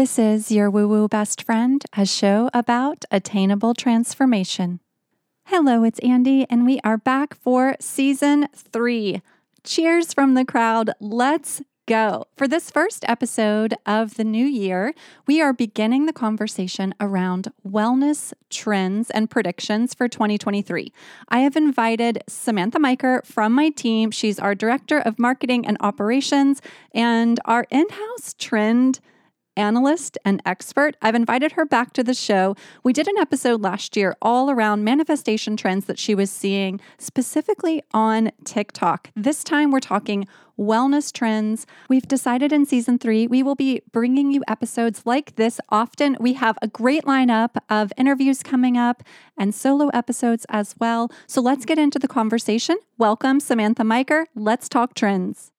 This is your Woo Woo Best Friend, a show about attainable transformation. Hello, it's Andy, and we are back for season three. Cheers from the crowd. Let's go. For this first episode of the new year, we are beginning the conversation around wellness trends and predictions for 2023. I have invited Samantha Miker from my team. She's our director of marketing and operations and our in house trend analyst and expert. I've invited her back to the show. We did an episode last year all around manifestation trends that she was seeing, specifically on TikTok. This time we're talking wellness trends. We've decided in season three, we will be bringing you episodes like this often. We have a great lineup of interviews coming up and solo episodes as well. So let's get into the conversation. Welcome, Samantha Miker. Let's talk trends.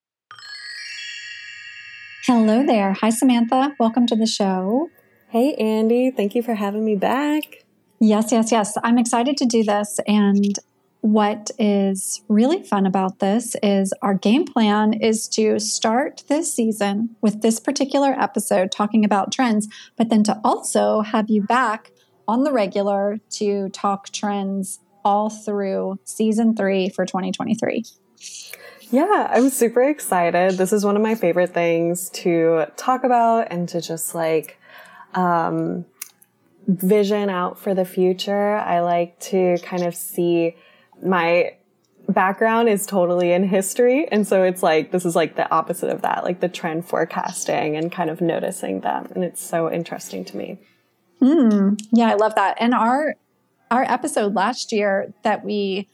Hello there. Hi, Samantha. Welcome to the show. Hey, Andy. Thank you for having me back. Yes, yes, yes. I'm excited to do this. And what is really fun about this is our game plan is to start this season with this particular episode talking about trends, but then to also have you back on the regular to talk trends all through season three for 2023. Yeah, I'm super excited. This is one of my favorite things to talk about and to just like um, vision out for the future. I like to kind of see my background is totally in history. And so it's like, this is like the opposite of that, like the trend forecasting and kind of noticing them. And it's so interesting to me. Mm, yeah, I love that. And our, our episode last year that we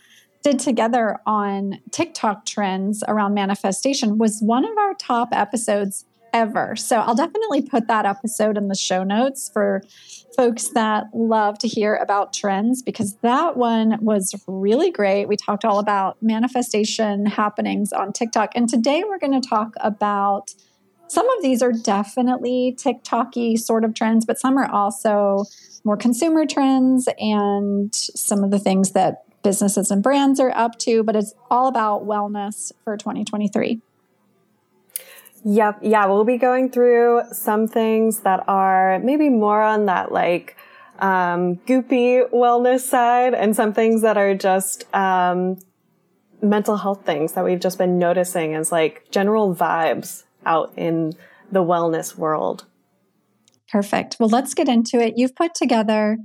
did together on TikTok trends around manifestation was one of our top episodes ever. So I'll definitely put that episode in the show notes for folks that love to hear about trends because that one was really great. We talked all about manifestation happenings on TikTok. And today we're going to talk about some of these are definitely TikToky sort of trends, but some are also more consumer trends and some of the things that businesses and brands are up to, but it's all about wellness for 2023. Yep. Yeah. We'll be going through some things that are maybe more on that like, um, goopy wellness side and some things that are just, um, mental health things that we've just been noticing as like general vibes out in the wellness world. Perfect. Well, let's get into it. You've put together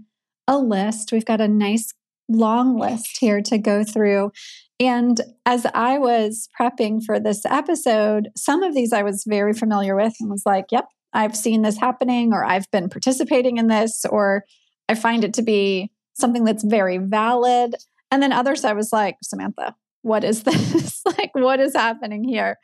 a list. We've got a nice long list here to go through. And as I was prepping for this episode, some of these I was very familiar with and was like, yep, I've seen this happening, or I've been participating in this, or I find it to be something that's very valid. And then others I was like, Samantha, what is this? like, what is happening here?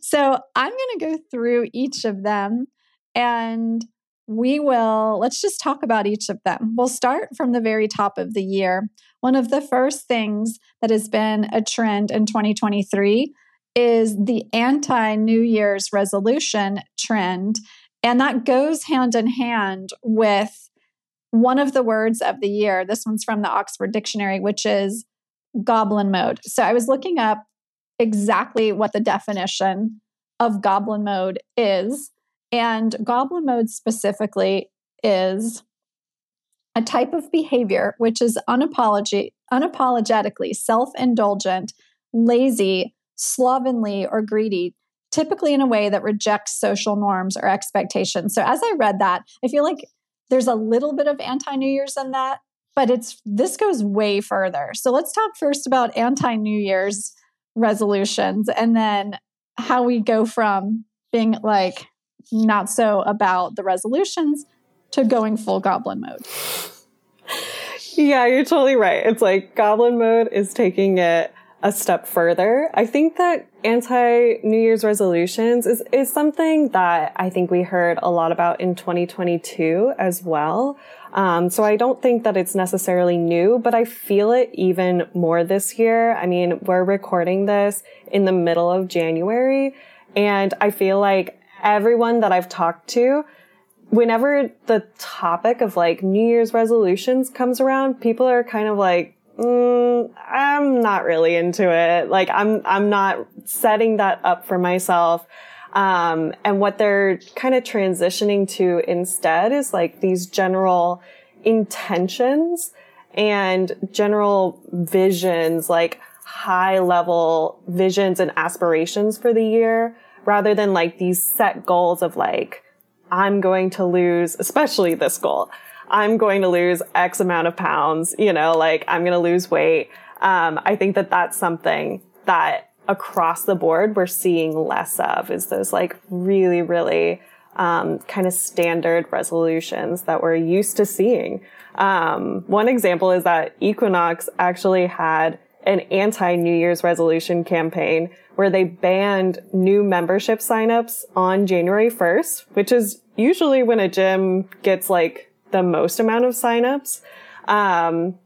So I'm going to go through each of them and we will, let's just talk about each of them. We'll start from the very top of the year. One of the first things that has been a trend in 2023 is the anti New Year's resolution trend. And that goes hand in hand with one of the words of the year. This one's from the Oxford Dictionary, which is goblin mode. So I was looking up exactly what the definition of goblin mode is. And goblin mode specifically is a type of behavior which is unapology, unapologetically self indulgent, lazy, slovenly, or greedy, typically in a way that rejects social norms or expectations. So, as I read that, I feel like there's a little bit of anti New Year's in that, but it's this goes way further. So, let's talk first about anti New Year's resolutions and then how we go from being like, not so about the resolutions to going full goblin mode. Yeah, you're totally right. It's like goblin mode is taking it a step further. I think that anti New Year's resolutions is, is something that I think we heard a lot about in 2022 as well. Um, so I don't think that it's necessarily new, but I feel it even more this year. I mean, we're recording this in the middle of January and I feel like everyone that I've talked to, whenever the topic of like New Year's resolutions comes around, people are kind of like, mm, I'm not really into it. Like I'm, I'm not setting that up for myself. Um, and what they're kind of transitioning to instead is like these general intentions and general visions, like high level visions and aspirations for the year rather than like these set goals of like, I'm going to lose, especially this goal. I'm going to lose X amount of pounds, you know, like I'm going to lose weight. Um, I think that that's something that across the board we're seeing less of is those like really, really, um, kind of standard resolutions that we're used to seeing. Um, one example is that Equinox actually had an anti New Year's resolution campaign where they banned new membership signups on January 1st, which is usually when a gym gets like the most amount of signups. Um,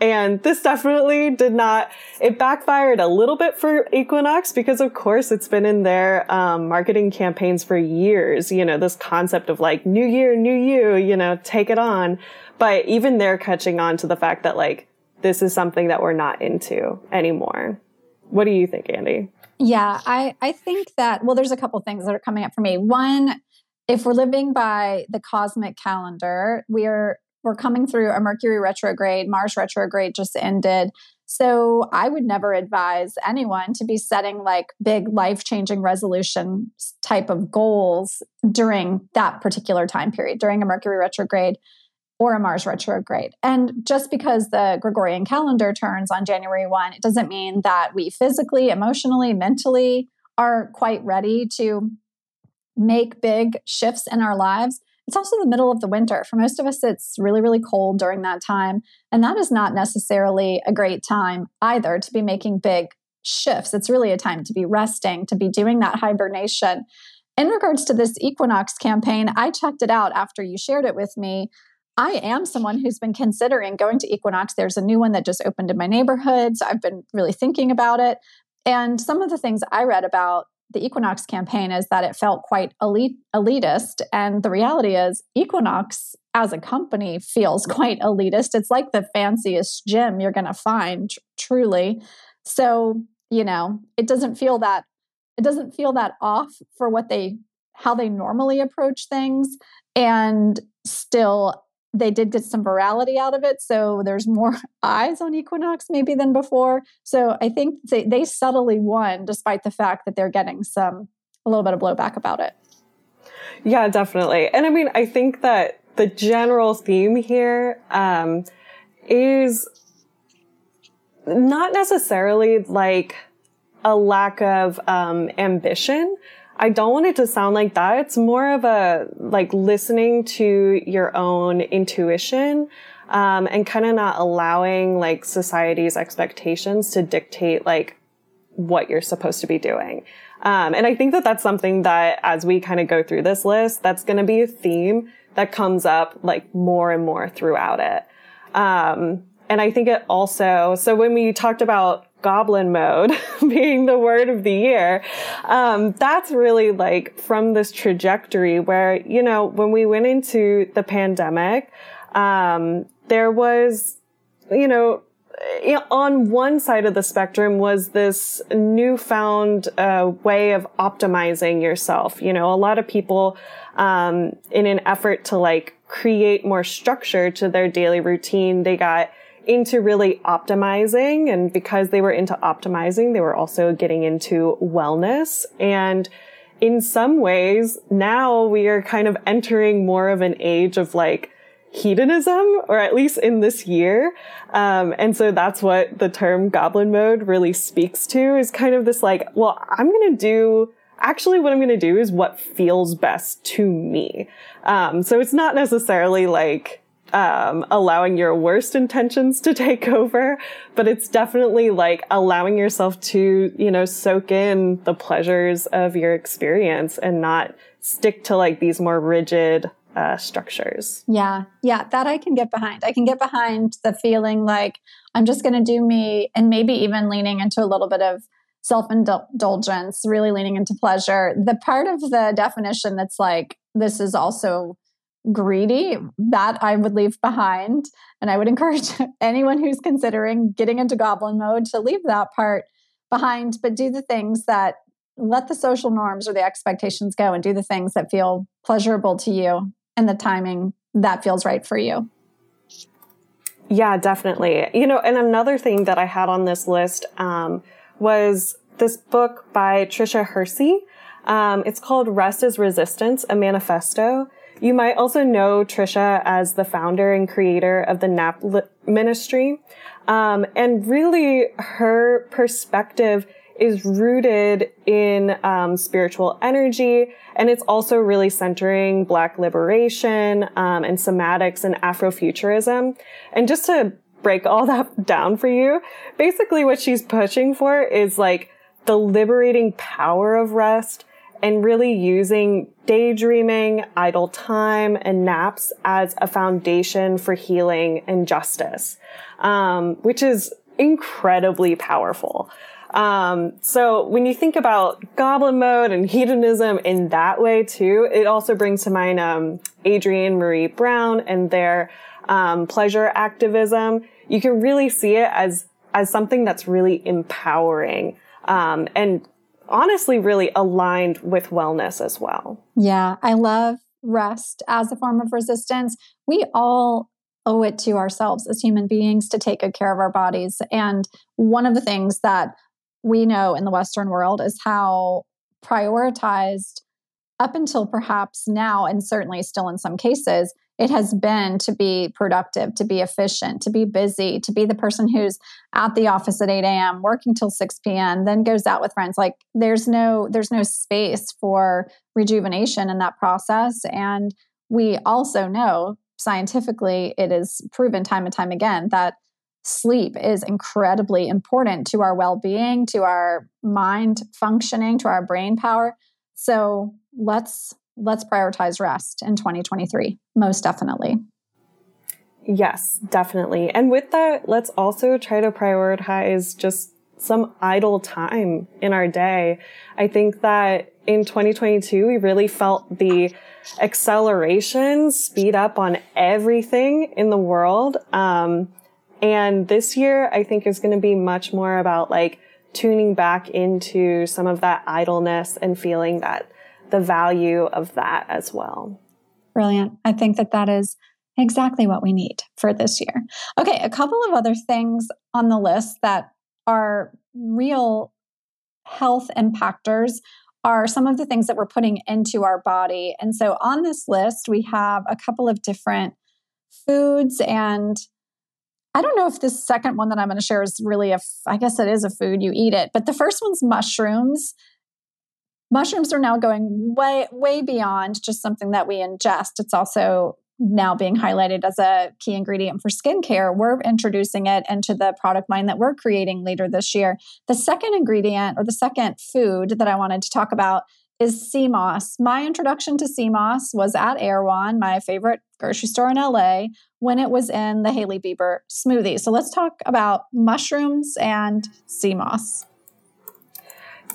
and this definitely did not, it backfired a little bit for Equinox because of course it's been in their um, marketing campaigns for years. You know, this concept of like new year, new you, you know, take it on. But even they're catching on to the fact that like this is something that we're not into anymore. What do you think, Andy? Yeah, I, I think that, well, there's a couple things that are coming up for me. One, if we're living by the cosmic calendar, we're we're coming through a Mercury retrograde, Mars retrograde just ended. So I would never advise anyone to be setting like big life changing resolution type of goals during that particular time period, during a Mercury retrograde or a Mars retrograde. And just because the Gregorian calendar turns on January 1, it doesn't mean that we physically, emotionally, mentally are quite ready to make big shifts in our lives. It's also the middle of the winter. For most of us, it's really, really cold during that time. And that is not necessarily a great time either to be making big shifts. It's really a time to be resting, to be doing that hibernation. In regards to this equinox campaign, I checked it out after you shared it with me. I am someone who's been considering going to Equinox. There's a new one that just opened in my neighborhood. So I've been really thinking about it. And some of the things I read about the Equinox campaign is that it felt quite elite, elitist. And the reality is, Equinox as a company feels quite elitist. It's like the fanciest gym you're going to find, tr- truly. So, you know, it doesn't feel that it doesn't feel that off for what they how they normally approach things and still they did get some virality out of it. So there's more eyes on Equinox maybe than before. So I think they, they subtly won despite the fact that they're getting some, a little bit of blowback about it. Yeah, definitely. And I mean, I think that the general theme here um, is not necessarily like a lack of um, ambition, I don't want it to sound like that. It's more of a like listening to your own intuition um, and kind of not allowing like society's expectations to dictate like what you're supposed to be doing. Um, and I think that that's something that as we kind of go through this list, that's going to be a theme that comes up like more and more throughout it. Um, and I think it also, so when we talked about goblin mode being the word of the year. Um, that's really like from this trajectory where, you know, when we went into the pandemic, um, there was, you know, on one side of the spectrum was this newfound uh, way of optimizing yourself. You know, a lot of people, um, in an effort to like create more structure to their daily routine, they got into really optimizing. And because they were into optimizing, they were also getting into wellness. And in some ways, now we are kind of entering more of an age of like, hedonism, or at least in this year. Um, and so that's what the term goblin mode really speaks to is kind of this like, well, I'm going to do actually what I'm going to do is what feels best to me. Um, so it's not necessarily like, um, allowing your worst intentions to take over, but it's definitely like allowing yourself to, you know, soak in the pleasures of your experience and not stick to like these more rigid uh, structures. Yeah, yeah, that I can get behind. I can get behind the feeling like I'm just going to do me, and maybe even leaning into a little bit of self indulgence, really leaning into pleasure. The part of the definition that's like, this is also greedy, that I would leave behind. And I would encourage anyone who's considering getting into goblin mode to leave that part behind, but do the things that let the social norms or the expectations go and do the things that feel pleasurable to you and the timing that feels right for you. Yeah, definitely. You know, and another thing that I had on this list um, was this book by Tricia Hersey. Um, it's called Rest is Resistance, a Manifesto. You might also know Tricia as the founder and creator of the NAP ministry. Um, and really her perspective is rooted in um, spiritual energy, and it's also really centering Black liberation um, and somatics and Afrofuturism. And just to break all that down for you, basically what she's pushing for is like the liberating power of rest and really using daydreaming, idle time, and naps as a foundation for healing and justice, um, which is incredibly powerful. Um, so when you think about goblin mode and hedonism in that way too, it also brings to mind um, Adrienne Maree Brown and their um, pleasure activism. You can really see it as as something that's really empowering um, and honestly really aligned with wellness as well. Yeah, I love rest as a form of resistance. We all owe it to ourselves as human beings to take good care of our bodies. And one of the things that we know in the Western world is how prioritized up until perhaps now, and certainly still in some cases, it has been to be productive, to be efficient, to be busy, to be the person who's at the office at 8 a.m., working till 6 p.m., then goes out with friends. Like there's no there's no space for rejuvenation in that process. And we also know scientifically it is proven time and time again that sleep is incredibly important to our well-being to our mind functioning to our brain power so let's let's prioritize rest in 2023 most definitely. Yes definitely. And with that let's also try to prioritize just some idle time in our day. I think that in 2022 we really felt the acceleration speed up on everything in the world. Um, and this year, I think is going to be much more about like tuning back into some of that idleness and feeling that the value of that as well. Brilliant. I think that that is exactly what we need for this year. Okay, a couple of other things on the list that are real health impactors are some of the things that we're putting into our body. And so on this list, we have a couple of different foods and I don't know if this second one that I'm going to share is really a, I guess it is a food, you eat it. But the first one's mushrooms. Mushrooms are now going way, way beyond just something that we ingest. It's also now being highlighted as a key ingredient for skincare. We're introducing it into the product line that we're creating later this year. The second ingredient or the second food that I wanted to talk about is sea moss. My introduction to sea moss was at Erewhon, my favorite grocery store in LA, when it was in the Hailey Bieber smoothie. So let's talk about mushrooms and sea moss.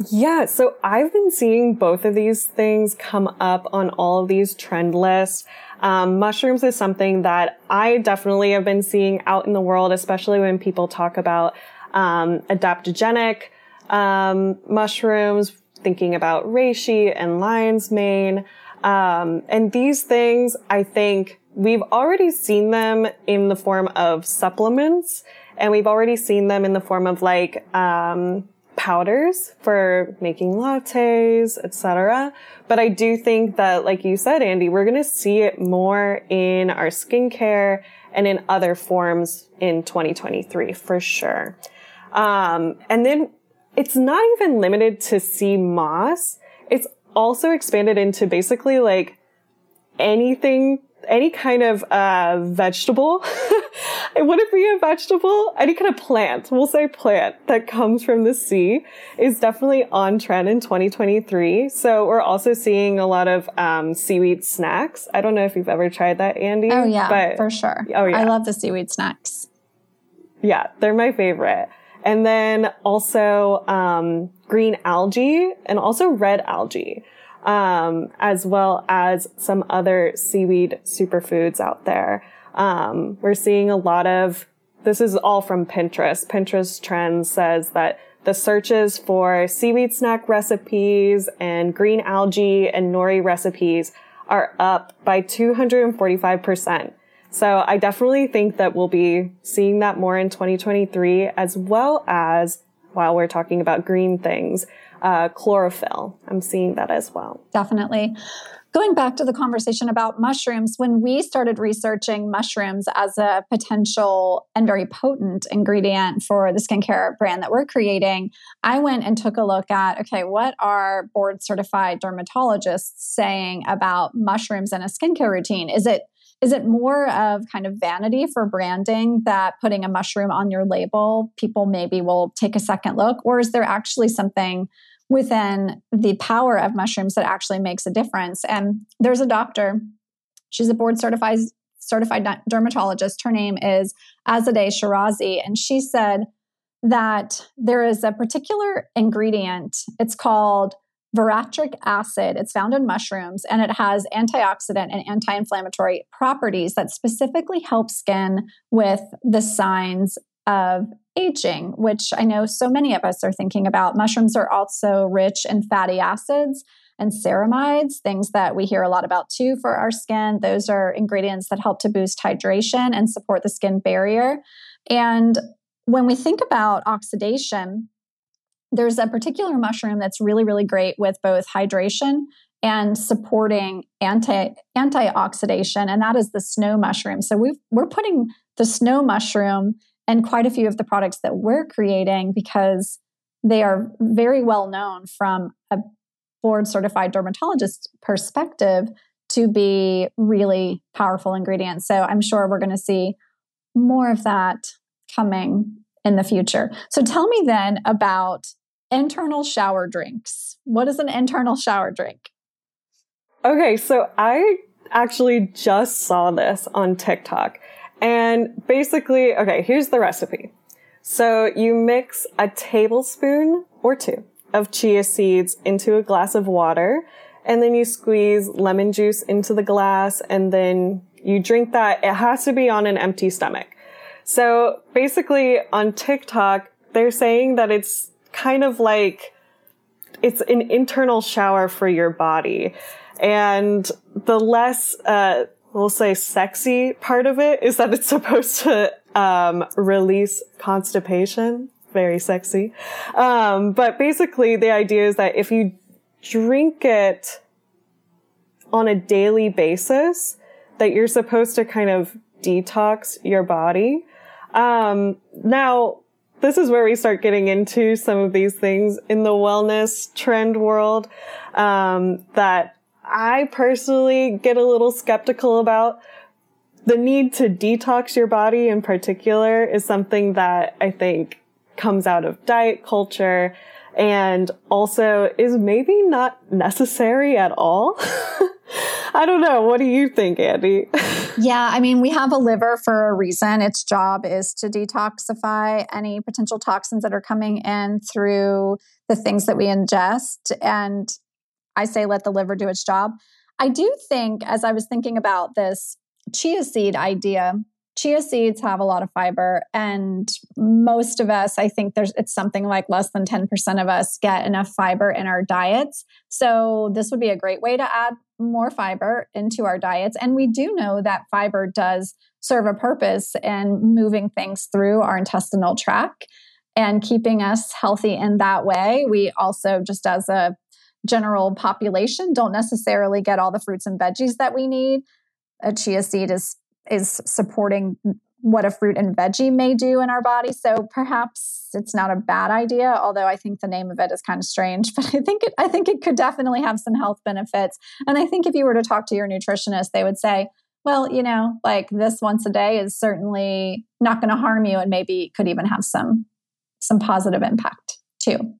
Yeah, so I've been seeing both of these things come up on all of these trend lists. Um, mushrooms is something that I definitely have been seeing out in the world, especially when people talk about um, adaptogenic um, mushrooms, thinking about reishi and lion's mane. Um, and these things, I think we've already seen them in the form of supplements and we've already seen them in the form of like, um, powders for making lattes, etc. But I do think that, like you said, Andy, we're going to see it more in our skincare and in other forms in 2023 for sure. Um, and then it's not even limited to sea moss. It's also expanded into basically like anything, any kind of uh, vegetable. it wouldn't be a vegetable, any kind of plant, we'll say plant that comes from the sea is definitely on trend in 2023. So we're also seeing a lot of um, seaweed snacks. I don't know if you've ever tried that, Andy. Oh, yeah, but, for sure. Oh, yeah. I love the seaweed snacks. Yeah, they're my favorite. And then also um, green algae and also red algae, um, as well as some other seaweed superfoods out there. Um, we're seeing a lot of this is all from Pinterest. Pinterest trends says that the searches for seaweed snack recipes and green algae and nori recipes are up by 245%. So I definitely think that we'll be seeing that more in 2023 as well as while we're talking about green things, uh, chlorophyll. I'm seeing that as well. Definitely. Going back to the conversation about mushrooms, when we started researching mushrooms as a potential and very potent ingredient for the skincare brand that we're creating, I went and took a look at okay, what are board certified dermatologists saying about mushrooms in a skincare routine? Is it is it more of kind of vanity for branding that putting a mushroom on your label people maybe will take a second look or is there actually something within the power of mushrooms that actually makes a difference. And there's a doctor, she's a board certified certified dermatologist. Her name is Azadeh Shirazi, and she said that there is a particular ingredient. It's called veratric acid. It's found in mushrooms and it has antioxidant and anti inflammatory properties that specifically help skin with the signs of aging, which I know so many of us are thinking about. Mushrooms are also rich in fatty acids and ceramides, things that we hear a lot about too for our skin. Those are ingredients that help to boost hydration and support the skin barrier. And when we think about oxidation, there's a particular mushroom that's really, really great with both hydration and supporting anti antioxidation, and that is the snow mushroom. So we we're putting the snow mushroom and quite a few of the products that we're creating because they are very well known from a board certified dermatologist perspective to be really powerful ingredients. So I'm sure we're going to see more of that coming in the future. So tell me then about internal shower drinks. What is an internal shower drink? Okay, so I actually just saw this on TikTok. And basically, okay, here's the recipe. So you mix a tablespoon or two of chia seeds into a glass of water, and then you squeeze lemon juice into the glass, and then you drink that. It has to be on an empty stomach. So basically on TikTok, they're saying that it's kind of like, it's an internal shower for your body. And the less, uh, we'll say sexy part of it is that it's supposed to um, release constipation. Very sexy. Um, but basically, the idea is that if you drink it on a daily basis, that you're supposed to kind of detox your body. Um, now, this is where we start getting into some of these things in the wellness trend world um, that I personally get a little skeptical about. The need to detox your body in particular is something that I think comes out of diet culture and also is maybe not necessary at all. I don't know. What do you think, Andy? yeah, I mean, we have a liver for a reason. Its job is to detoxify any potential toxins that are coming in through the things that we ingest. And I say let the liver do its job. I do think, as I was thinking about this chia seed idea, chia seeds have a lot of fiber and most of us i think there's it's something like less than 10% of us get enough fiber in our diets so this would be a great way to add more fiber into our diets and we do know that fiber does serve a purpose in moving things through our intestinal tract and keeping us healthy in that way we also just as a general population don't necessarily get all the fruits and veggies that we need. A chia seed is is supporting what a fruit and veggie may do in our body. So perhaps it's not a bad idea, although I think the name of it is kind of strange, but I think it I think it could definitely have some health benefits. And I think if you were to talk to your nutritionist, they would say, well, you know, like this once a day is certainly not going to harm you and maybe could even have some some positive impact too.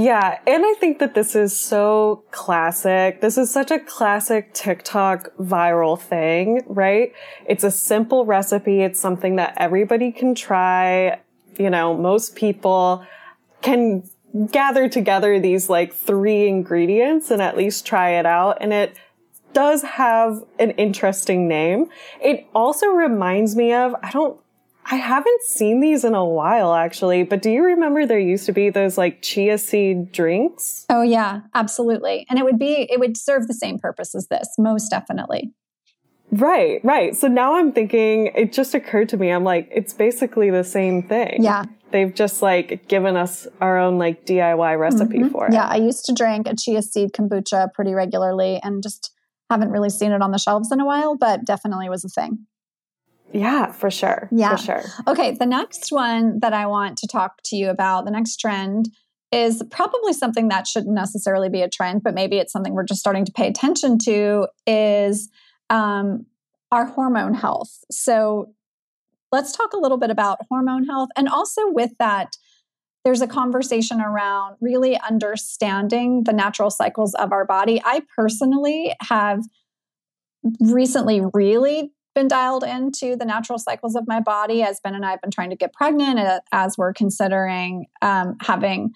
Yeah, and I think that this is so classic. This is such a classic TikTok viral thing, right? It's a simple recipe. It's something that everybody can try. You know, most people can gather together these like three ingredients and at least try it out. And it does have an interesting name. It also reminds me of, I don't I haven't seen these in a while actually, but do you remember there used to be those like chia seed drinks? Oh yeah, absolutely. And it would be it would serve the same purpose as this, most definitely. Right, right. So now I'm thinking it just occurred to me I'm like it's basically the same thing. Yeah. They've just like given us our own like DIY recipe mm-hmm. for it. Yeah, I used to drink a chia seed kombucha pretty regularly and just haven't really seen it on the shelves in a while, but definitely was a thing. Yeah, for sure. Yeah. For sure. Okay. The next one that I want to talk to you about, the next trend, is probably something that shouldn't necessarily be a trend, but maybe it's something we're just starting to pay attention to is um, our hormone health. So let's talk a little bit about hormone health. And also with that, there's a conversation around really understanding the natural cycles of our body. I personally have recently really been dialed into the natural cycles of my body as Ben and I have been trying to get pregnant, uh, as we're considering um, having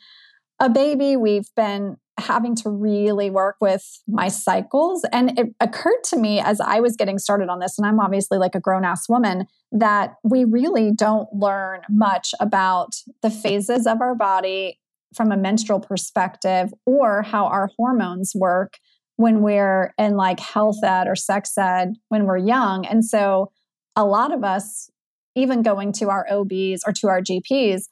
a baby. We've been having to really work with my cycles. And it occurred to me as I was getting started on this, and I'm obviously like a grown ass woman, that we really don't learn much about the phases of our body from a menstrual perspective or how our hormones work when we're in like health ed or sex ed when we're young. And so a lot of us, even going to our OBs or to our GPs,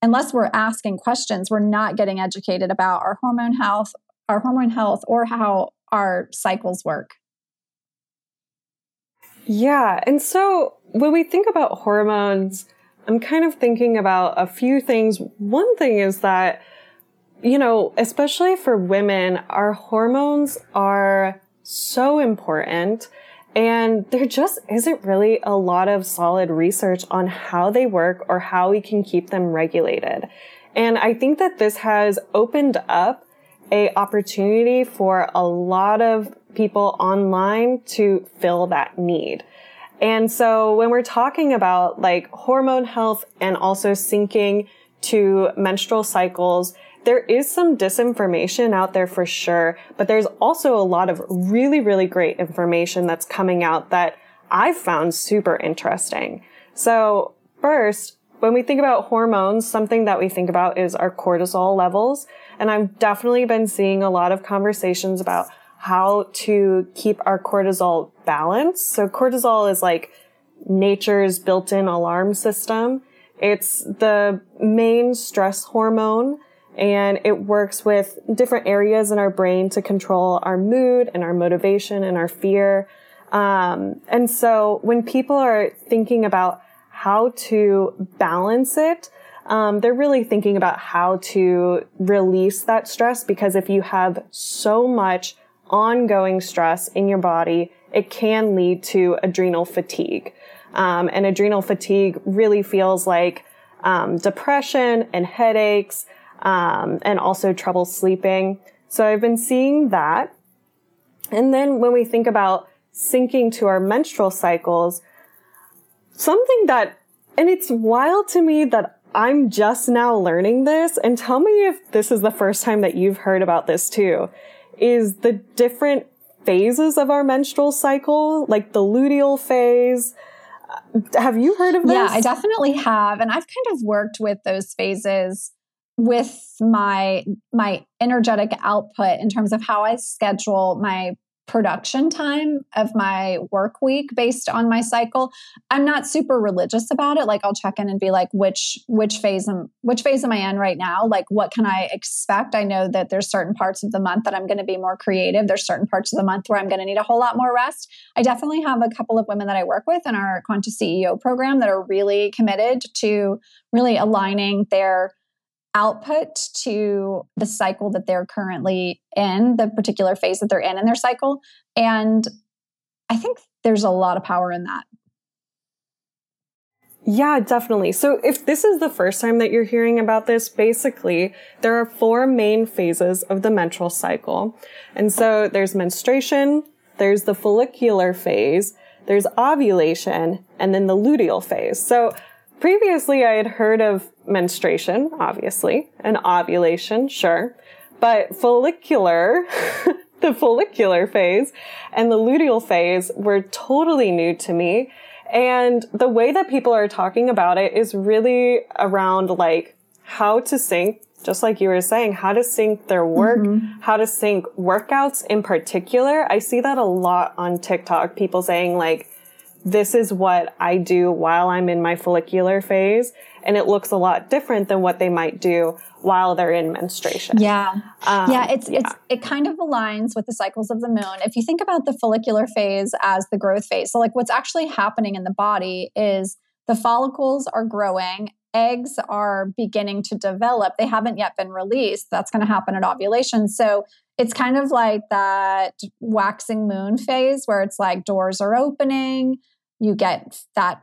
unless we're asking questions, we're not getting educated about our hormone health, our hormone health, or how our cycles work. Yeah. And so when we think about hormones, I'm kind of thinking about a few things. One thing is that you know, especially for women, our hormones are so important. And there just isn't really a lot of solid research on how they work or how we can keep them regulated. And I think that this has opened up a opportunity for a lot of people online to fill that need. And so when we're talking about like hormone health and also syncing to menstrual cycles, there is some disinformation out there for sure, but there's also a lot of really, really great information that's coming out that I've found super interesting. So first, when we think about hormones, something that we think about is our cortisol levels. And I've definitely been seeing a lot of conversations about how to keep our cortisol balanced. So cortisol is like nature's built-in alarm system. It's the main stress hormone and it works with different areas in our brain to control our mood and our motivation and our fear. Um, and so when people are thinking about how to balance it, um, they're really thinking about how to release that stress because if you have so much ongoing stress in your body, it can lead to adrenal fatigue. Um, and adrenal fatigue really feels like um, depression and headaches um, and also trouble sleeping. So I've been seeing that. And then when we think about syncing to our menstrual cycles, something that, and it's wild to me that I'm just now learning this, and tell me if this is the first time that you've heard about this too, is the different phases of our menstrual cycle, like the luteal phase. Have you heard of this? Yeah, I definitely have. And I've kind of worked with those phases with my my energetic output in terms of how I schedule my production time of my work week based on my cycle. I'm not super religious about it. Like i'll check in and be like which which phase am which phase am i in right now? Like what can i expect? I know that there's certain parts of the month that i'm going to be more creative. There's certain parts of the month where i'm going to need a whole lot more rest. I definitely have a couple of women that i work with in our conscious ceo program that are really committed to really aligning their output to the cycle that they're currently in, the particular phase that they're in in their cycle. And I think there's a lot of power in that. Yeah, definitely. So if this is the first time that you're hearing about this, basically there are four main phases of the menstrual cycle. And so there's menstruation, there's the follicular phase, there's ovulation, and then the luteal phase. So Previously, I had heard of menstruation, obviously, and ovulation, sure, but follicular, the follicular phase and the luteal phase were totally new to me. And the way that people are talking about it is really around like how to sync, just like you were saying, how to sync their work, mm-hmm. how to sync workouts in particular. I see that a lot on TikTok. People saying like, this is what I do while I'm in my follicular phase. And it looks a lot different than what they might do while they're in menstruation. Yeah. Um, yeah, it's yeah. it's it kind of aligns with the cycles of the moon. If you think about the follicular phase as the growth phase. So like what's actually happening in the body is the follicles are growing, eggs are beginning to develop. They haven't yet been released. That's going to happen at ovulation. So it's kind of like that waxing moon phase where it's like doors are opening, you get that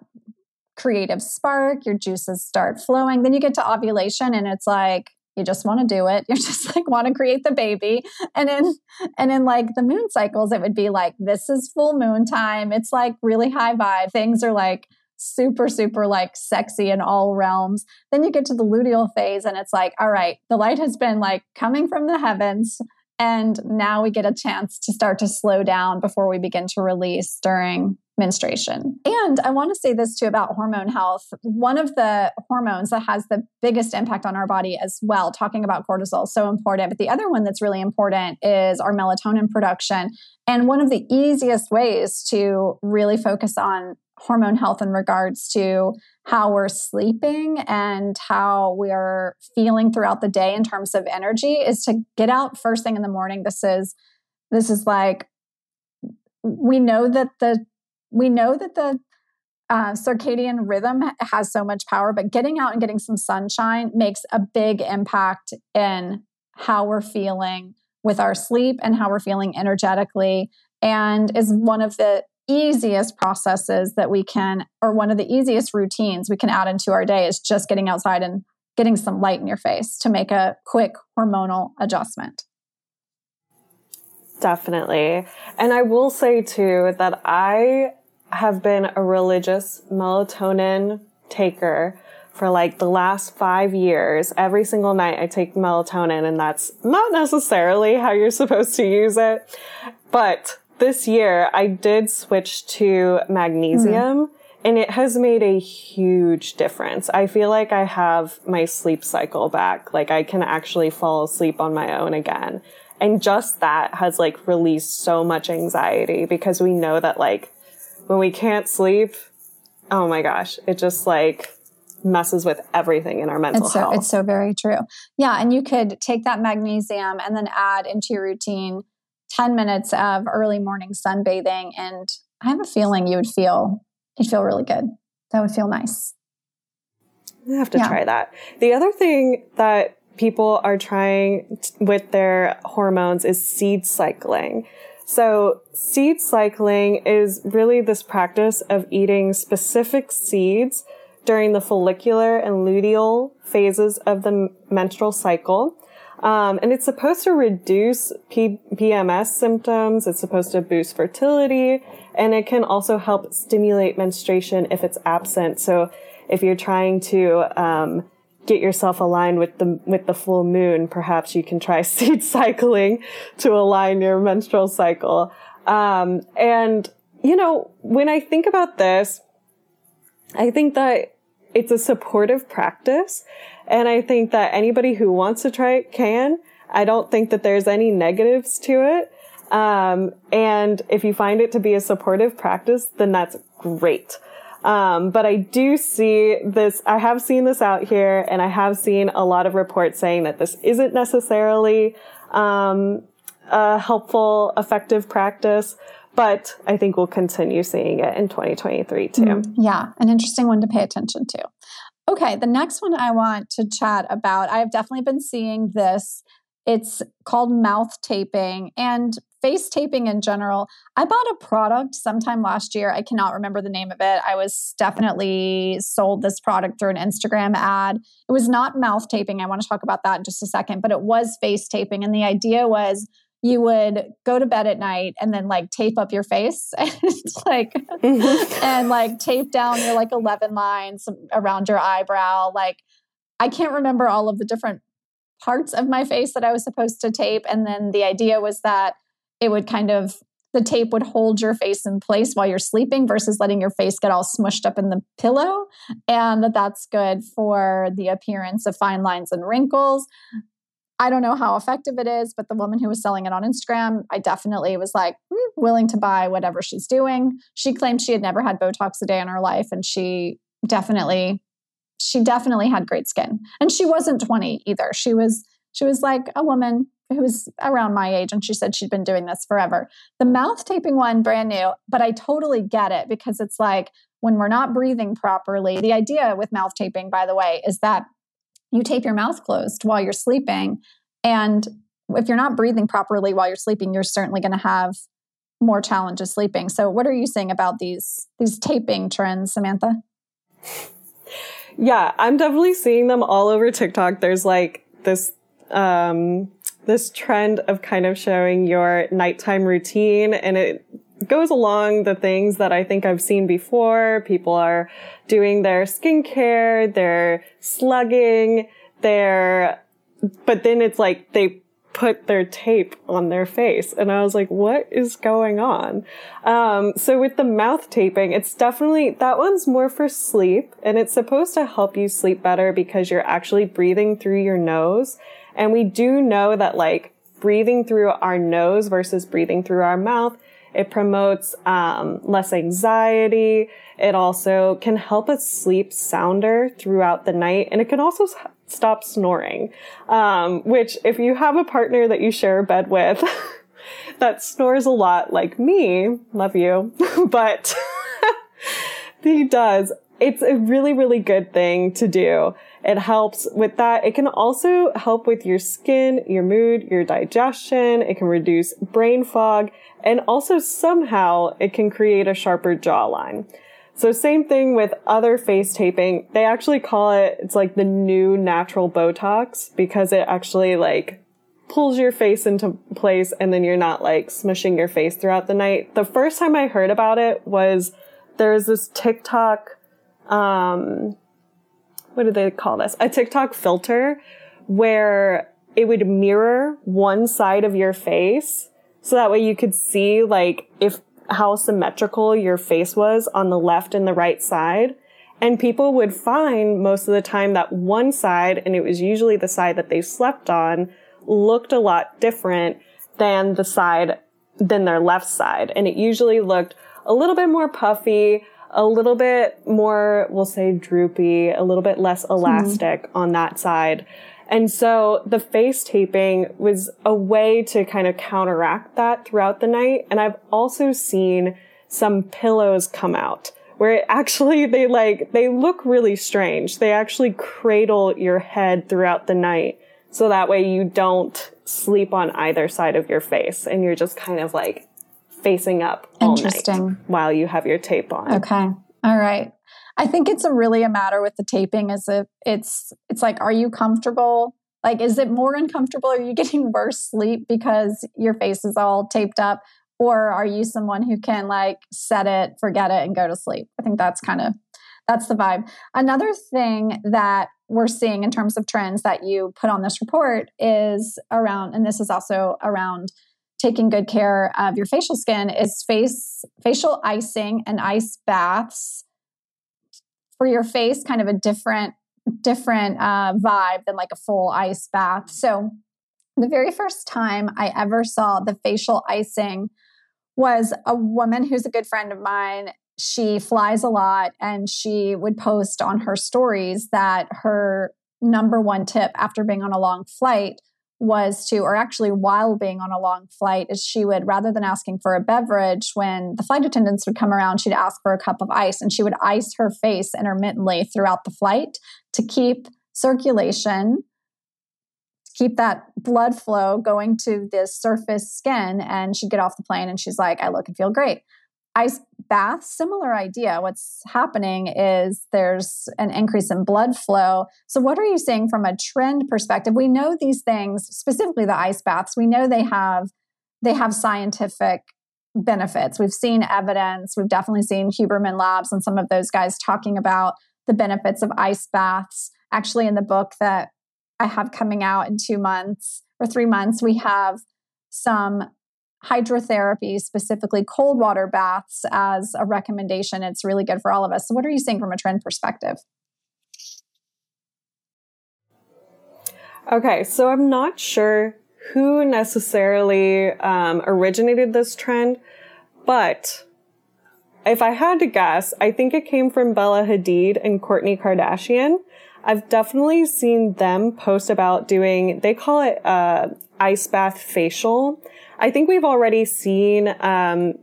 creative spark, your juices start flowing. Then you get to ovulation and it's like you just want to do it. You're just like want to create the baby. And in and in like the moon cycles, it would be like this is full moon time. It's like really high vibe. Things are like super, super like sexy in all realms. Then you get to the luteal phase and it's like, all right, the light has been like coming from the heavens. And now we get a chance to start to slow down before we begin to release during menstruation. And I want to say this too about hormone health. One of the hormones that has the biggest impact on our body as well, talking about cortisol, so important. But the other one that's really important is our melatonin production. And one of the easiest ways to really focus on hormone health in regards to how we're sleeping and how we are feeling throughout the day in terms of energy is to get out first thing in the morning. This is this is like we know that the we know that the uh, circadian rhythm has so much power, but getting out and getting some sunshine makes a big impact in how we're feeling with our sleep and how we're feeling energetically, and is one of the easiest processes that we can, or one of the easiest routines we can add into our day is just getting outside and getting some light in your face to make a quick hormonal adjustment. Definitely. And I will say too that I have been a religious melatonin taker for like the last five years. Every single night I take melatonin and that's not necessarily how you're supposed to use it. But this year I did switch to magnesium. Mm. And it has made a huge difference. I feel like I have my sleep cycle back. Like I can actually fall asleep on my own again. And just that has like released so much anxiety because we know that like when we can't sleep, oh my gosh, it just like messes with everything in our mental it's so, health. It's so very true. Yeah. And you could take that magnesium and then add into your routine 10 minutes of early morning sunbathing. And I have a feeling you would feel, you'd feel really good. That would feel nice. I have to yeah. try that. The other thing that people are trying t- with their hormones is seed cycling. So seed cycling is really this practice of eating specific seeds during the follicular and luteal phases of the menstrual cycle. Um, and it's supposed to reduce P- PMS symptoms. It's supposed to boost fertility and it can also help stimulate menstruation if it's absent. So if you're trying to, um, get yourself aligned with the with the full moon, perhaps you can try seed cycling to align your menstrual cycle. Um, and you know, when I think about this, I think that it's a supportive practice, and I think that anybody who wants to try it can. I don't think that there's any negatives to it. Um, and if you find it to be a supportive practice, then that's great. Um, but I do see this, I have seen this out here and I have seen a lot of reports saying that this isn't necessarily, um, a helpful, effective practice. But I think we'll continue seeing it in 2023 too. Mm, yeah, an interesting one to pay attention to. Okay, the next one I want to chat about, I have definitely been seeing this. It's called mouth taping. And face taping in general. I bought a product sometime last year. I cannot remember the name of it. I was definitely sold this product through an Instagram ad. It was not mouth taping. I want to talk about that in just a second, but it was face taping. And the idea was you would go to bed at night and then like tape up your face and like and like tape down your like 11 lines around your eyebrow like i can't remember all of the different parts of my face that i was supposed to tape and then the idea was that it would kind of the tape would hold your face in place while you're sleeping versus letting your face get all smushed up in the pillow. And that that's good for the appearance of fine lines and wrinkles. I don't know how effective it is, but the woman who was selling it on Instagram, I definitely was like mm, willing to buy whatever she's doing. She claimed she had never had Botox a day in her life, and she definitely, she definitely had great skin. And she wasn't 20 either. She was, she was like a woman who was around my age and she said she'd been doing this forever. The mouth taping one, brand new, but I totally get it because it's like when we're not breathing properly. The idea with mouth taping, by the way, is that you tape your mouth closed while you're sleeping. And if you're not breathing properly while you're sleeping, you're certainly going to have more challenges sleeping. So what are you saying about these these taping trends, Samantha? Yeah, I'm definitely seeing them all over TikTok. There's like this um this trend of kind of showing your nighttime routine and it goes along the things that I think I've seen before. People are doing their skincare, they're slugging, they're, but then it's like they put their tape on their face. And I was like, what is going on? Um, so with the mouth taping, it's definitely, that one's more for sleep and it's supposed to help you sleep better because you're actually breathing through your nose and we do know that like breathing through our nose versus breathing through our mouth, it promotes um, less anxiety. It also can help us sleep sounder throughout the night, and it can also s- stop snoring. Um, which, if you have a partner that you share a bed with that snores a lot, like me, love you, but he does. It's a really, really good thing to do. It helps with that. It can also help with your skin, your mood, your digestion. It can reduce brain fog and also somehow it can create a sharper jawline. So same thing with other face taping. They actually call it, it's like the new natural Botox because it actually like pulls your face into place and then you're not like smushing your face throughout the night. The first time I heard about it was there's this TikTok, um, what do they call this? A TikTok filter where it would mirror one side of your face. So that way you could see like if how symmetrical your face was on the left and the right side. And people would find most of the time that one side, and it was usually the side that they slept on, looked a lot different than the side, than their left side. And it usually looked a little bit more puffy, a little bit more, we'll say droopy, a little bit less elastic mm-hmm. on that side. And so the face taping was a way to kind of counteract that throughout the night. And I've also seen some pillows come out where it actually they like, they look really strange. They actually cradle your head throughout the night. So that way you don't sleep on either side of your face and you're just kind of like facing up all night while you have your tape on. Okay. All right. I think it's a really a matter with the taping is if it's it's like are you comfortable? Like is it more uncomfortable? Are you getting worse sleep because your face is all taped up? Or are you someone who can like set it, forget it, and go to sleep? I think that's kind of that's the vibe. Another thing that we're seeing in terms of trends that you put on this report is around, and this is also around taking good care of your facial skin is face facial icing and ice baths for your face kind of a different different uh, vibe than like a full ice bath. So the very first time i ever saw the facial icing was a woman who's a good friend of mine. She flies a lot and she would post on her stories that her number one tip after being on a long flight was to, or actually while being on a long flight, is she would, rather than asking for a beverage, when the flight attendants would come around, she'd ask for a cup of ice and she would ice her face intermittently throughout the flight to keep circulation, to keep that blood flow going to the surface skin. And she'd get off the plane and she's like, I look and feel great ice bath similar idea. What's happening is there's an increase in blood flow. So what are you seeing from a trend perspective? We know these things specifically the ice baths we know they have they have scientific benefits. We've seen evidence we've definitely seen Huberman labs and some of those guys talking about the benefits of ice baths. Actually in the book that i have coming out in two months or three months we have some hydrotherapy, specifically cold water baths, as a recommendation. It's really good for all of us. So, what are you seeing from a trend perspective? Okay, so I'm not sure who necessarily um, originated this trend, but if I had to guess, I think it came from Bella Hadid and Kourtney Kardashian. I've definitely seen them post about doing, they call it uh, ice bath facial. I think we've already seen um,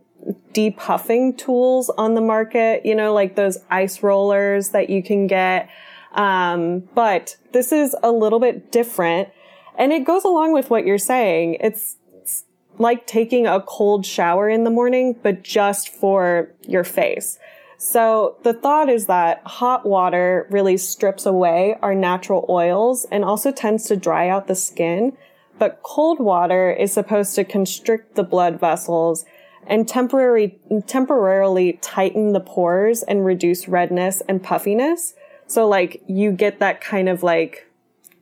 depuffing tools on the market, you know, like those ice rollers that you can get. Um, but this is a little bit different. And it goes along with what you're saying. It's, it's like taking a cold shower in the morning, but just for your face. So the thought is that hot water really strips away our natural oils and also tends to dry out the skin. But cold water is supposed to constrict the blood vessels and temporarily, temporarily tighten the pores and reduce redness and puffiness. So like you get that kind of like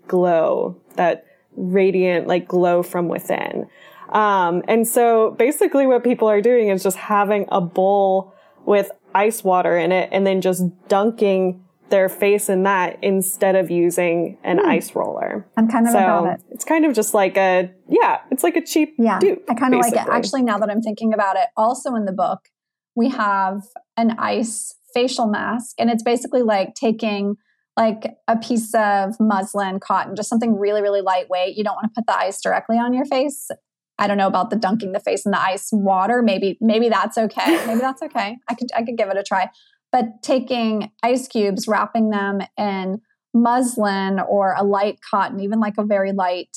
glow, that radiant like glow from within. Um, and so basically what people are doing is just having a bowl with ice water in it and then just dunking their face in that instead of using an mm. ice roller. I'm kind of so about it. It's kind of just like a yeah, it's like a cheap yeah. Dupe, I kind of like it. Actually, now that I'm thinking about it, also in the book we have an ice facial mask. And it's basically like taking like a piece of muslin, cotton, just something really, really lightweight. You don't want to put the ice directly on your face. I don't know about the dunking the face in the ice water. Maybe, maybe that's okay. Maybe that's okay. I could, I could give it a try. But taking ice cubes, wrapping them in muslin or a light cotton, even like a very light,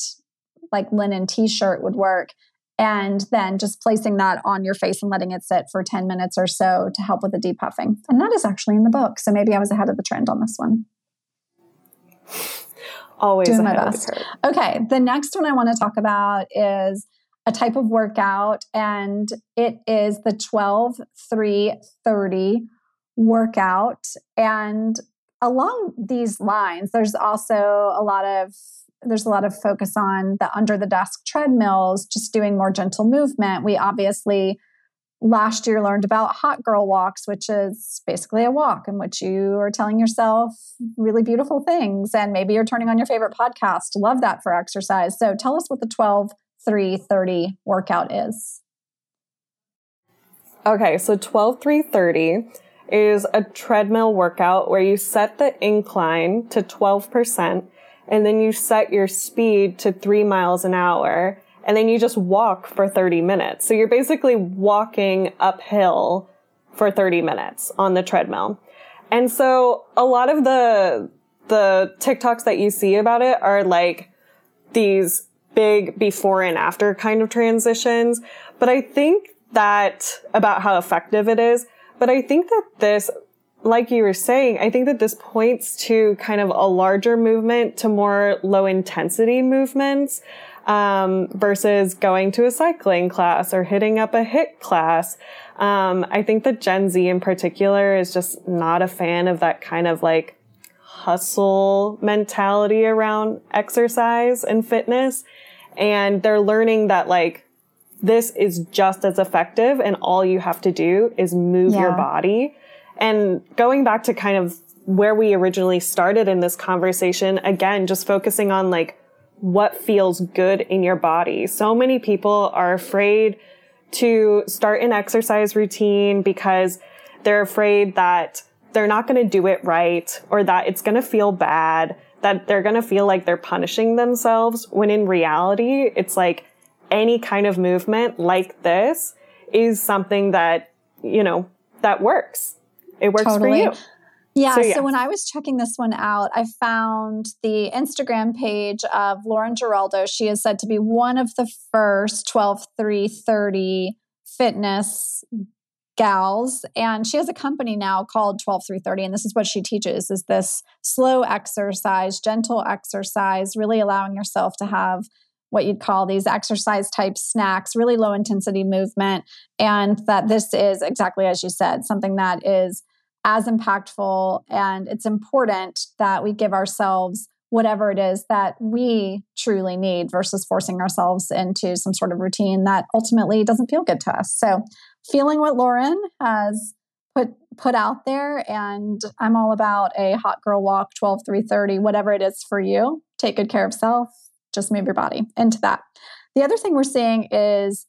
like linen t-shirt would work and then just placing that on your face and letting it sit for 10 minutes or so to help with the depuffing. And that is actually in the book. So maybe I was ahead of the trend on this one. Always doing my best. Okay, the next one I want to talk about is a type of workout, and it is the 12 3 30 workout. And along these lines, there's also a lot of there's a lot of focus on the under the desk treadmills, just doing more gentle movement. We obviously last year learned about hot girl walks, which is basically a walk in which you are telling yourself really beautiful things. And maybe you're turning on your favorite podcast. Love that for exercise. So tell us what the 12 3 30 workout is. Okay, so 12 3 30 is a treadmill workout where you set the incline to 12% and then you set your speed to three miles an hour and then you just walk for 30 minutes. So you're basically walking uphill for 30 minutes on the treadmill. And so a lot of the, the TikToks that you see about it are like these big before and after kind of transitions. But I think that about how effective it is. But I think that this like you were saying, I think that this points to kind of a larger movement to more low intensity movements. Um, versus going to a cycling class or hitting up a HIIT class. Um, I think that Gen Z in particular is just not a fan of that kind of like hustle mentality around exercise and fitness. And they're learning that like this is just as effective and all you have to do is move yeah. your body. And going back to kind of where we originally started in this conversation, again, just focusing on like what feels good in your body. So many people are afraid to start an exercise routine because they're afraid that they're not going to do it right or that it's going to feel bad, that they're going to feel like they're punishing themselves when in reality, it's like any kind of movement like this is something that, you know, that works it works totally. for you. Yeah, so, yeah. So when I was checking this one out, I found the Instagram page of Lauren Giraldo. She is said to be one of the first 12 3 30 fitness gals and she has a company now called 12 3 30 and this is what she teaches is this slow exercise gentle exercise really allowing yourself to have what you'd call these exercise type snacks, really low intensity movement. And that this is exactly as you said, something that is as impactful. And it's important that we give ourselves whatever it is that we truly need versus forcing ourselves into some sort of routine that ultimately doesn't feel good to us. So, feeling what Lauren has put put out there and I'm all about a hot girl walk 12 330 whatever it is for you. Take good care of self, just move your body into that. The other thing we're seeing is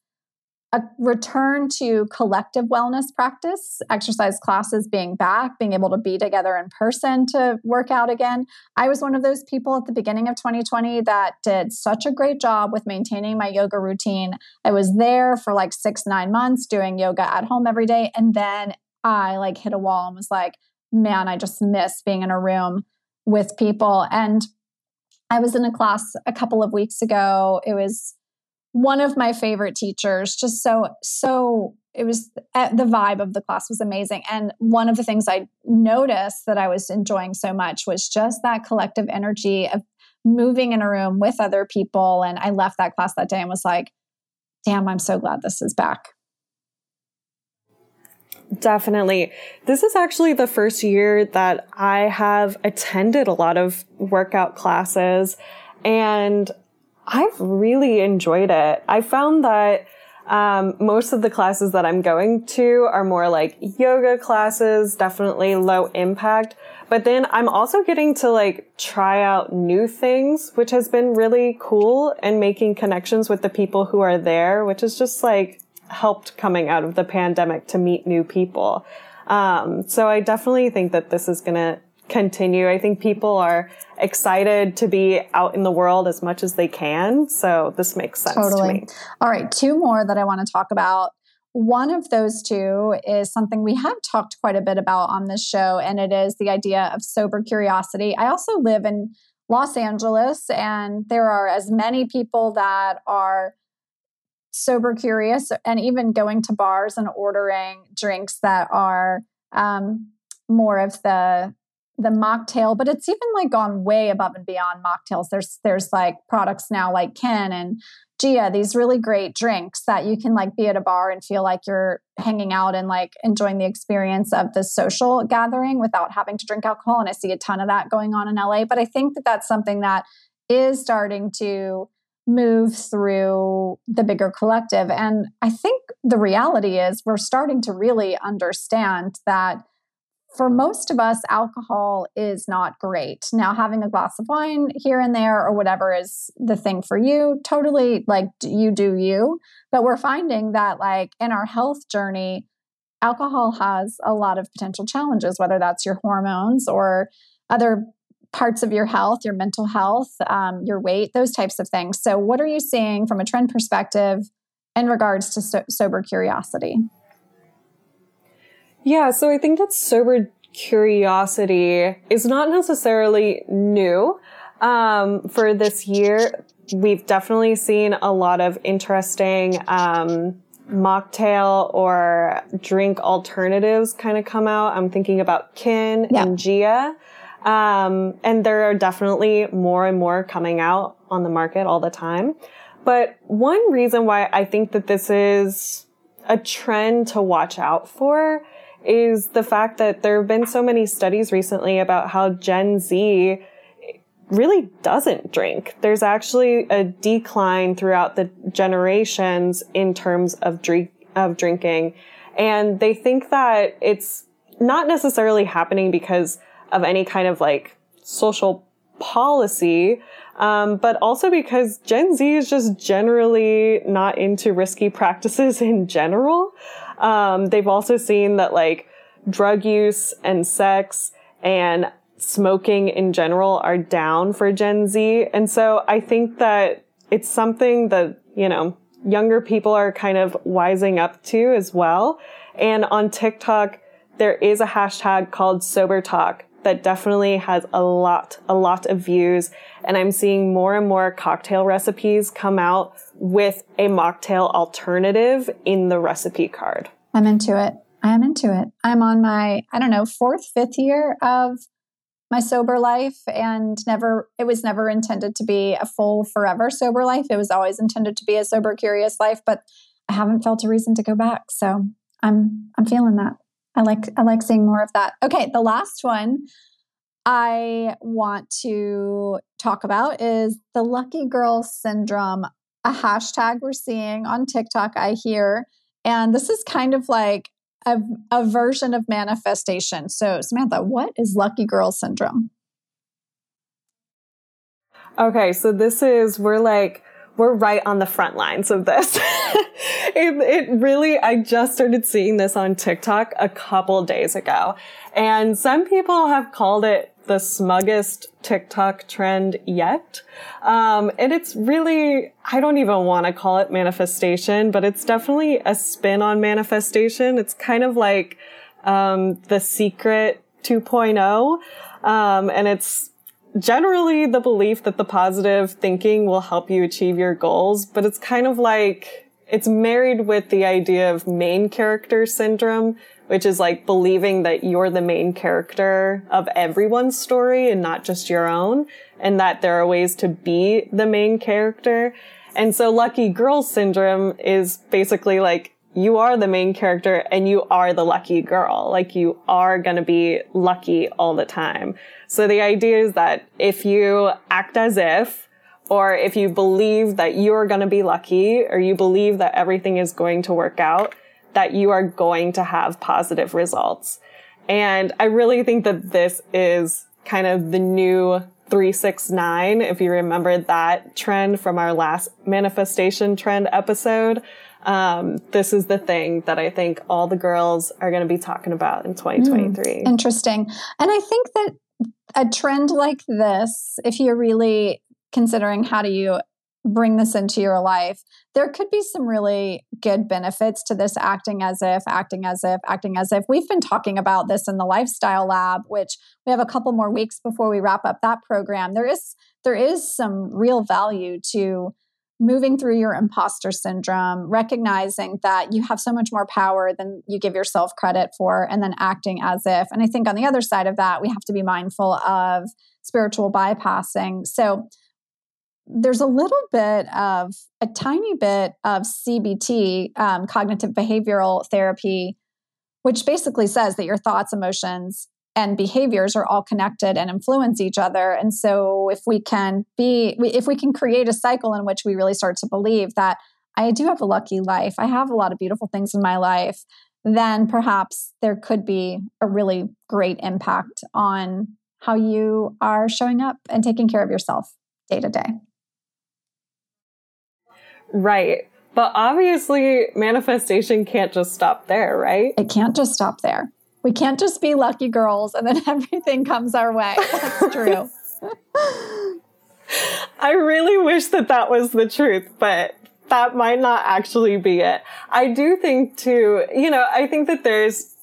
a return to collective wellness practice, exercise classes being back, being able to be together in person to work out again. I was one of those people at the beginning of 2020 that did such a great job with maintaining my yoga routine. I was there for like six, nine months doing yoga at home every day. And then I like hit a wall and was like, man, I just miss being in a room with people. And I was in a class a couple of weeks ago. It was one of my favorite teachers. Just so so it was eh, the vibe of the class was amazing. And one of the things i noticed that i was enjoying so much was just that collective energy of moving in a room with other people. And i left that class that day and was like damn i'm so glad this is back Definitely. This is actually the first year that I have attended a lot of workout classes and I've really enjoyed it. I found that um, most of the classes that I'm going to are more like yoga classes, definitely low impact. But then I'm also getting to like try out new things, which has been really cool and making connections with the people who are there, which is just like helped coming out of the pandemic to meet new people. Um, so I definitely think that this is going to continue. I think people are excited to be out in the world as much as they can. So this makes sense totally. to me. All right, two more that I want to talk about. One of those two is something we have talked quite a bit about on this show, and it is the idea of sober curiosity. I also live in Los Angeles, and there are as many people that are sober curious and even going to bars and ordering drinks that are um, more of the the mocktail, but it's even like gone way above and beyond mocktails. There's there's like products now like Kin and Ghia, these really great drinks that you can like be at a bar and feel like you're hanging out and like enjoying the experience of the social gathering without having to drink alcohol. And I see a ton of that going on in LA. But I think that that's something that is starting to move through the bigger collective. And I think the reality is we're starting to really understand that for most of us, alcohol is not great. Now, having a glass of wine here and there or whatever is the thing for you, totally like you do you. But we're finding that, like, in our health journey, alcohol has a lot of potential challenges, whether that's your hormones or other parts of your health, your mental health, um, your weight, those types of things. So, what are you seeing from a trend perspective in regards to so- sober curiosity? Yeah, so I think that sober curiosity is not necessarily new. Um, for this year, we've definitely seen a lot of interesting um, mocktail or drink alternatives kind of come out. I'm thinking about Kin yeah. and Ghia. Um, and there are definitely more and more coming out on the market all the time. But one reason why I think that this is a trend to watch out for is the fact that there have been so many studies recently about how Gen Z really doesn't drink. There's actually a decline throughout the generations in terms of drink of drinking. And they think that it's not necessarily happening because of any kind of like social policy, um, but also because Gen Z is just generally not into risky practices in general. Um, they've also seen that like drug use and sex and smoking in general are down for Gen Z. And so I think that it's something that, you know, younger people are kind of wising up to as well. And on TikTok, there is a hashtag called sober talk that definitely has a lot, a lot of views. And I'm seeing more and more cocktail recipes come out with a mocktail alternative in the recipe card. I'm into it. I'm into it. I'm on my, I don't know, fourth, fifth year of my sober life and never it was never intended to be a full forever sober life it was always intended to be a sober curious life but i haven't felt a reason to go back so i'm i'm feeling that i like i like seeing more of that okay the last one I want to talk about is the lucky girl syndrome, a hashtag we're seeing on TikTok, I hear. And this is kind of like a, a version of manifestation. So, Samantha, what is lucky girl syndrome? Okay, so this is, we're like, we're right on the front lines of this. it, it really, I just started seeing this on TikTok a couple days ago. And some people have called it the smuggest TikTok trend yet. Um, and it's really, I don't even want to call it manifestation, but it's definitely a spin on manifestation. It's kind of like, um, the secret 2.0. Um, and it's generally the belief that the positive thinking will help you achieve your goals, but it's kind of like it's married with the idea of main character syndrome, which is like believing that you're the main character of everyone's story and not just your own, and that there are ways to be the main character. And so lucky girl syndrome is basically like you are the main character and you are the lucky girl. Like you are going to be lucky all the time. So the idea is that if you act as if, or if you believe that you're going to be lucky, or you believe that everything is going to work out, that you are going to have positive results. And I really think that this is kind of the new 369. If you remember that trend from our last manifestation trend episode, um, this is the thing that I think all the girls are going to be talking about in 2023. Mm, interesting. And I think that a trend like this, if you're really considering how do you bring this into your life, there could be some really good benefits to this acting as if, acting as if, acting as if. We've been talking about this in the lifestyle lab, which we have a couple more weeks before we wrap up that program. There is there is some real value to moving through your imposter syndrome, recognizing that you have so much more power than you give yourself credit for, and then acting as if. And I think on the other side of that, we have to be mindful of spiritual bypassing. So there's a little bit of a tiny bit of CBT, um, cognitive behavioral therapy, which basically says that your thoughts, emotions, and behaviors are all connected and influence each other. And so if we can be if we can create a cycle in which we really start to believe that i do have a lucky life i have a lot of beautiful things in my life then perhaps there could be a really great impact on how you are showing up and taking care of yourself day to day right but obviously manifestation can't just stop there right it can't just stop there we can't just be lucky girls and then everything comes our way. That's true. I really wish that that was the truth, but that might not actually be it. I do think too, you know, I think that there's,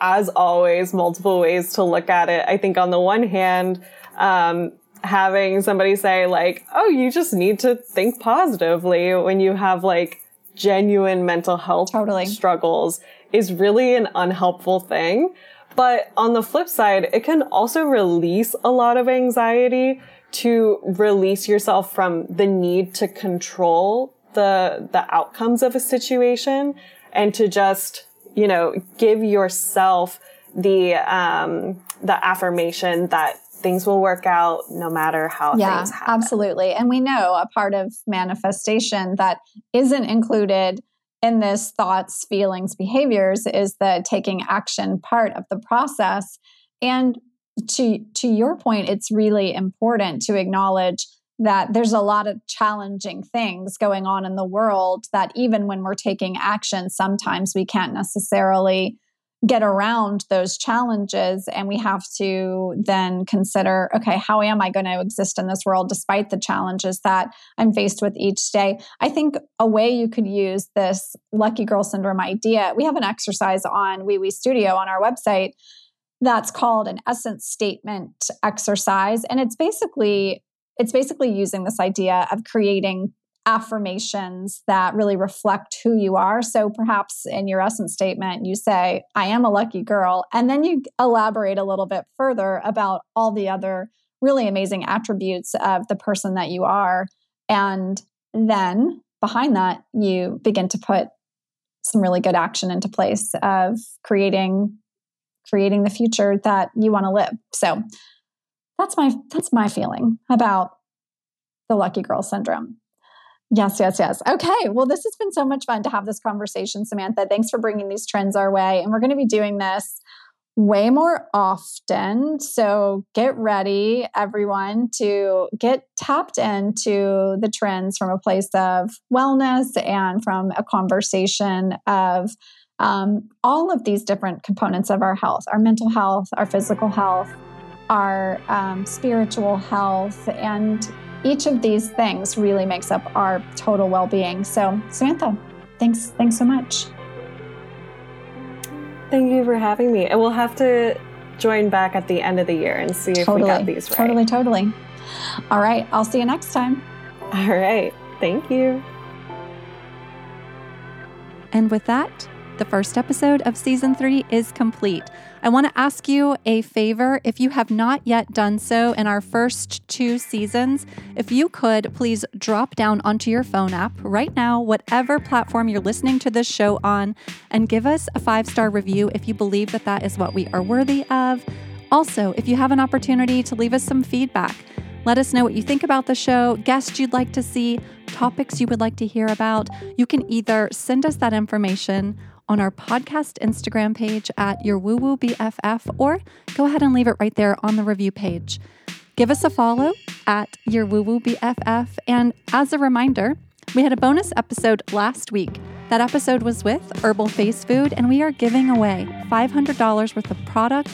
as always, multiple ways to look at it. I think on the one hand, um, having somebody say like, oh, you just need to think positively when you have like genuine mental health totally. struggles is really an unhelpful thing. But on the flip side, it can also release a lot of anxiety to release yourself from the need to control the, the outcomes of a situation and to just, you know, give yourself the, um, the affirmation that things will work out no matter how yeah, things happen. Absolutely. And we know a part of manifestation that isn't included in this thoughts, feelings, behaviors is the taking action part of the process. And to to your point, it's really important to acknowledge that there's a lot of challenging things going on in the world that even when we're taking action, sometimes we can't necessarily get around those challenges and we have to then consider okay how am i going to exist in this world despite the challenges that i'm faced with each day? I think a way you could use this lucky girl syndrome idea we have an exercise on wee wee studio on our website that's called an essence statement exercise and it's basically it's basically using this idea of creating affirmations that really reflect who you are. So perhaps in your essence statement, you say, I am a lucky girl. And then you elaborate a little bit further about all the other really amazing attributes of the person that you are. And then behind that, you begin to put some really good action into place of creating creating the future that you want to live. So that's my that's my feeling about the lucky girl syndrome. Yes, yes, yes. Okay. Well, this has been so much fun to have this conversation, Samantha. Thanks for bringing these trends our way. And we're going to be doing this way more often. So get ready, everyone, to get tapped into the trends from a place of wellness and from a conversation of um, all of these different components of our health our mental health, our physical health, our um, spiritual health, and each of these things really makes up our total well-being. So, Samantha, thanks thanks so much. Thank you for having me. And we'll have to join back at the end of the year and see if totally, we got these right. Totally, totally. All right, I'll see you next time. All right. Thank you. And with that, the first episode of season three is complete. I want to ask you a favor. If you have not yet done so in our first two seasons, if you could please drop down onto your phone app right now, whatever platform you're listening to this show on, and give us a five star review if you believe that that is what we are worthy of. Also, if you have an opportunity to leave us some feedback, let us know what you think about the show, guests you'd like to see, topics you would like to hear about. You can either send us that information on our podcast Instagram page at your woo woo BFF or go ahead and leave it right there on the review page. Give us a follow at your woo woo BFF. And as a reminder, we had a bonus episode last week. That episode was with Herbal Face Food, and we are giving away $500 worth of product.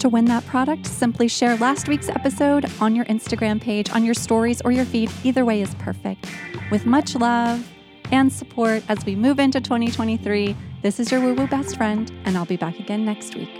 To win that product, simply share last week's episode on your Instagram page, on your stories, or your feed. Either way is perfect. With much love, and support as we move into 2023. This is your woo woo best friend, and I'll be back again next week.